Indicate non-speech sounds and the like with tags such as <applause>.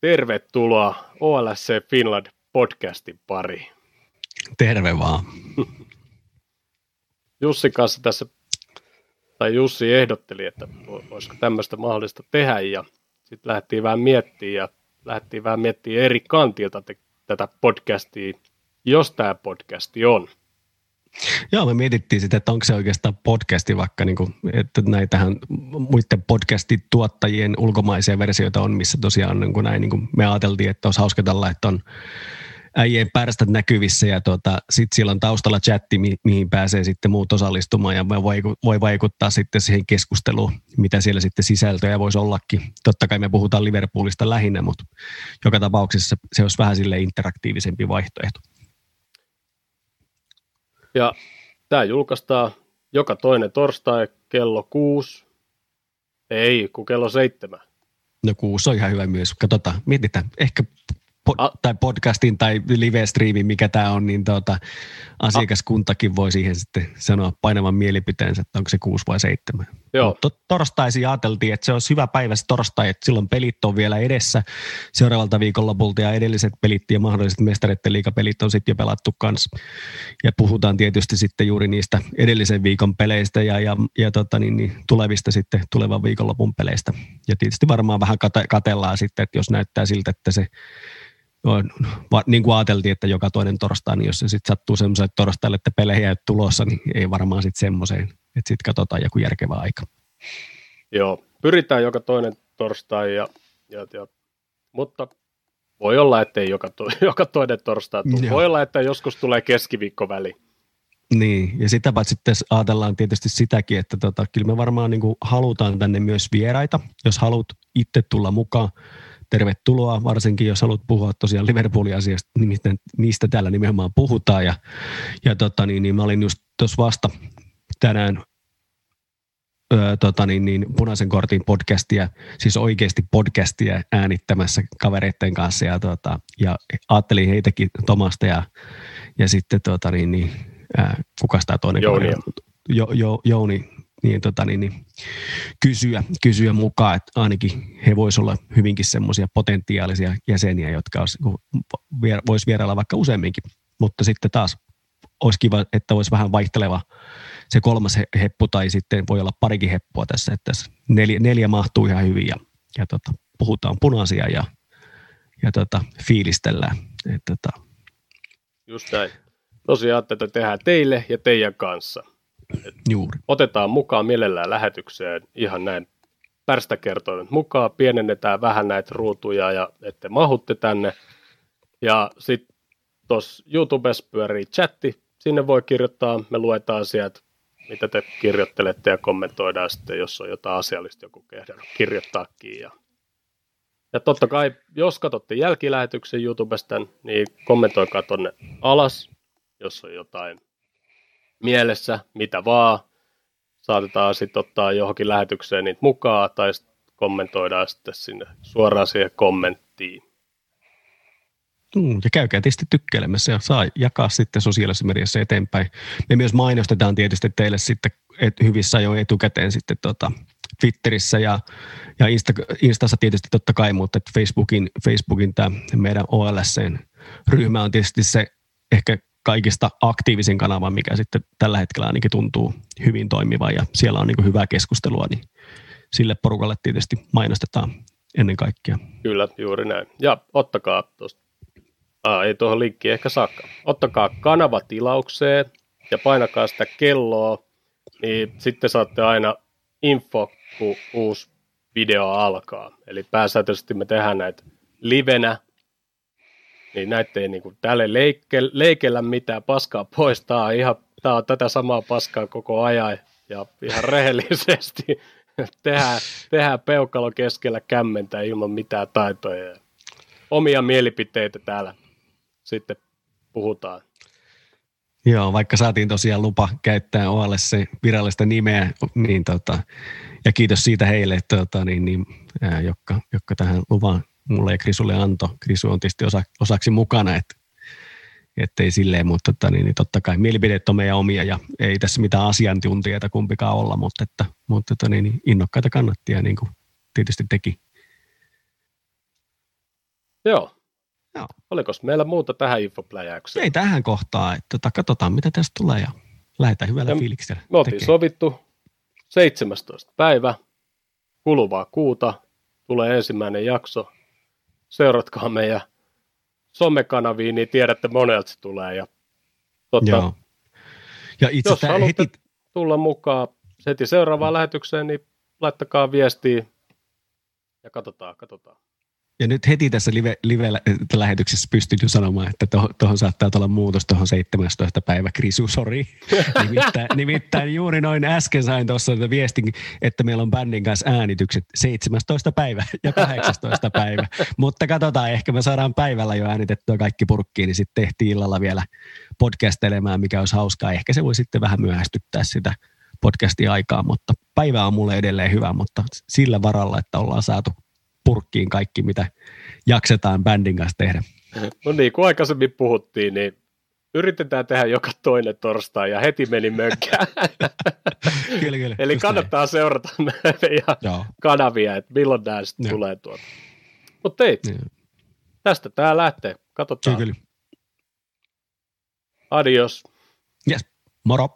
Tervetuloa OLSC Finland podcastin pariin. Terve vaan. <laughs> Jussi kanssa tässä, tai Jussi ehdotteli, että olisiko tämmöistä mahdollista tehdä ja sitten lähdettiin vähän miettimään ja lähdettiin vähän miettimään eri kantilta te, tätä podcastia, jos tämä podcasti on. Joo, me mietittiin sitä, että onko se oikeastaan podcasti vaikka, niin kuin, että näitähän muiden podcastin tuottajien ulkomaisia versioita on, missä tosiaan niin kuin näin, niin kuin me ajateltiin, että olisi hauska tällä, että on äijien pärstät näkyvissä ja tuota, sitten siellä on taustalla chatti, mi- mihin pääsee sitten muut osallistumaan ja voi, voi vaikuttaa sitten siihen keskusteluun, mitä siellä sitten sisältöjä voisi ollakin. Totta kai me puhutaan Liverpoolista lähinnä, mutta joka tapauksessa se olisi vähän sille interaktiivisempi vaihtoehto. Ja tämä julkaistaan joka toinen torstai kello kuusi. Ei, kun kello seitsemän. No kuusi on ihan hyvä myös. Katsotaan, mietitään. Ehkä pod, tai podcastin tai live-striimin, mikä tämä on, niin tuota, asiakaskuntakin voi siihen sitten sanoa painavan mielipiteensä, että onko se kuusi vai seitsemän. Joo. To, torstaisin ajateltiin, että se olisi hyvä päivä se torstai, että silloin pelit on vielä edessä seuraavalta viikonlopulta ja edelliset pelit ja mahdolliset mestareiden liikapelit on sitten jo pelattu kanssa. Ja puhutaan tietysti sitten juuri niistä edellisen viikon peleistä ja, ja, ja tota niin, niin, tulevista sitten tulevan viikonlopun peleistä. Ja tietysti varmaan vähän kate, katellaan sitten, että jos näyttää siltä, että se niin kuin ajateltiin, että joka toinen torstai, niin jos se sitten sattuu semmoiselle torstaille, että pelejä ei tulossa, niin ei varmaan sitten semmoiseen, että sitten katsotaan joku järkevä aika. Joo, pyritään joka toinen torstai, ja, ja, ja, mutta voi olla, että ei joka, to, <laughs> joka toinen torstai tule. Voi olla, että joskus tulee keskiviikko väli. Niin, ja sitä paitsi sitten ajatellaan tietysti sitäkin, että tota, kyllä me varmaan niin halutaan tänne myös vieraita, jos haluat itse tulla mukaan tervetuloa, varsinkin jos haluat puhua tosiaan Liverpoolin asiasta, nimittäin niistä täällä nimenomaan puhutaan. Ja, ja tota, niin, niin mä olin just tuossa vasta tänään öö, tota, niin, niin, punaisen kortin podcastia, siis oikeasti podcastia äänittämässä kavereiden kanssa ja, tota, ja ajattelin heitäkin Tomasta ja, ja sitten tota, niin, niin, ää, kukas tämä toinen Jouni. Jo, jo, Jouni niin, tota, niin, niin, kysyä, kysyä mukaan, että ainakin he voisivat olla hyvinkin semmoisia potentiaalisia jäseniä, jotka voisi vierailla vaikka useamminkin. Mutta sitten taas olisi kiva, että olisi vähän vaihteleva se kolmas heppu tai sitten voi olla parikin heppua tässä, että neljä, neljä mahtuu ihan hyvin ja, ja tota, puhutaan punaisia ja, ja tota, fiilistellään. Et, tota. Just näin. Tosiaan tätä tehdään teille ja teidän kanssa. Juuri. Otetaan mukaan mielellään lähetykseen ihan näin pärstäkertoimet mukaan, pienennetään vähän näitä ruutuja ja että mahutte tänne. Ja sitten tuossa YouTubessa pyörii chatti, sinne voi kirjoittaa, me luetaan sieltä, mitä te kirjoittelette ja kommentoidaan sitten, jos on jotain asiallista joku kehdannut kirjoittaakin. Ja, ja totta kai, jos katsotte jälkilähetyksen YouTubesta, niin kommentoikaa tonne alas, jos on jotain mielessä, mitä vaan. Saatetaan sitten ottaa johonkin lähetykseen niitä mukaan tai sitten kommentoidaan sitten sinne suoraan siihen kommenttiin. Mm, ja käykää tietysti tykkäilemässä ja saa jakaa sitten sosiaalisessa mediassa eteenpäin. Me myös mainostetaan tietysti teille sitten et hyvissä jo etukäteen sitten tota Twitterissä ja, ja Insta, Instassa tietysti totta kai, mutta Facebookin, Facebookin tämä meidän OLSC-ryhmä on tietysti se ehkä kaikista aktiivisin kanava, mikä sitten tällä hetkellä ainakin tuntuu hyvin toimiva ja siellä on niin hyvää keskustelua, niin sille porukalle tietysti mainostetaan ennen kaikkea. Kyllä, juuri näin. Ja ottakaa tuosta, ah, ei tuohon linkkiin ehkä saakka, ottakaa kanava tilaukseen ja painakaa sitä kelloa, niin sitten saatte aina info, kun uusi video alkaa. Eli pääsääntöisesti me tehdään näitä livenä ei niin kuin, täällä leike, leikellä mitään paskaa pois. Tämä on, ihan, tämä on tätä samaa paskaa koko ajan ja ihan rehellisesti <laughs> tehdään, tehdään peukalo keskellä kämmentä ilman mitään taitoja. Omia mielipiteitä täällä sitten puhutaan. Joo, vaikka saatiin tosiaan lupa käyttää OLS virallista nimeä, niin tota, ja kiitos siitä heille, tota, niin, niin, ää, jotka, jotka tähän luvan mulle ja Krisulle antoi. Krisu on tietysti osa, osaksi mukana, että ettei silleen, mutta että, niin, niin totta kai mielipiteet on meidän omia ja ei tässä mitään asiantuntijoita kumpikaan olla, mutta, että, mutta että, niin, niin innokkaita kannattia niin kuin tietysti teki. Joo. Joo. Oliko meillä muuta tähän infopläjäykseen? Ei tähän kohtaan, että tota, katsotaan mitä tästä tulee ja lähdetään hyvällä Ja fiiliksellä. Me oltiin sovittu 17. päivä kuluvaa kuuta tulee ensimmäinen jakso. Seuratkaa meidän somekanaviin, niin tiedätte monelta se tulee. Ja, tota, Joo. Ja itse jos haluatte heti, tulla mukaan heti seuraavaan lähetykseen, niin laittakaa viestiä ja katsotaan, katsotaan. Ja nyt heti tässä live, live-lähetyksessä pystyn jo sanomaan, että tuohon toho saattaa tulla muutos tuohon 17. päivä, Krisu, sori. <laughs> nimittäin, nimittäin juuri noin äsken sain tuossa viestin, että meillä on bändin kanssa äänitykset 17. päivä ja 18. päivä. Mutta katsotaan, ehkä me saadaan päivällä jo äänitettyä kaikki purkkiin, niin sitten tehtiin illalla vielä podcastelemaan, mikä olisi hauskaa. Ehkä se voi sitten vähän myöhästyttää sitä podcastin aikaa, mutta päivä on mulle edelleen hyvä, mutta sillä varalla, että ollaan saatu purkkiin kaikki, mitä jaksetaan bändin kanssa tehdä. No niin kuin aikaisemmin puhuttiin, niin yritetään tehdä joka toinen torstai ja heti meni mönkään. <laughs> Kyllä, kyllä. Eli kannattaa seurata meidän näin. Joo. kanavia, että milloin nämä sitten Joo. tulee tuolta. Mutta ei, Joo. tästä tämä lähtee. Katsotaan. Kyllä, kyllä. Adios. Yes. Moro.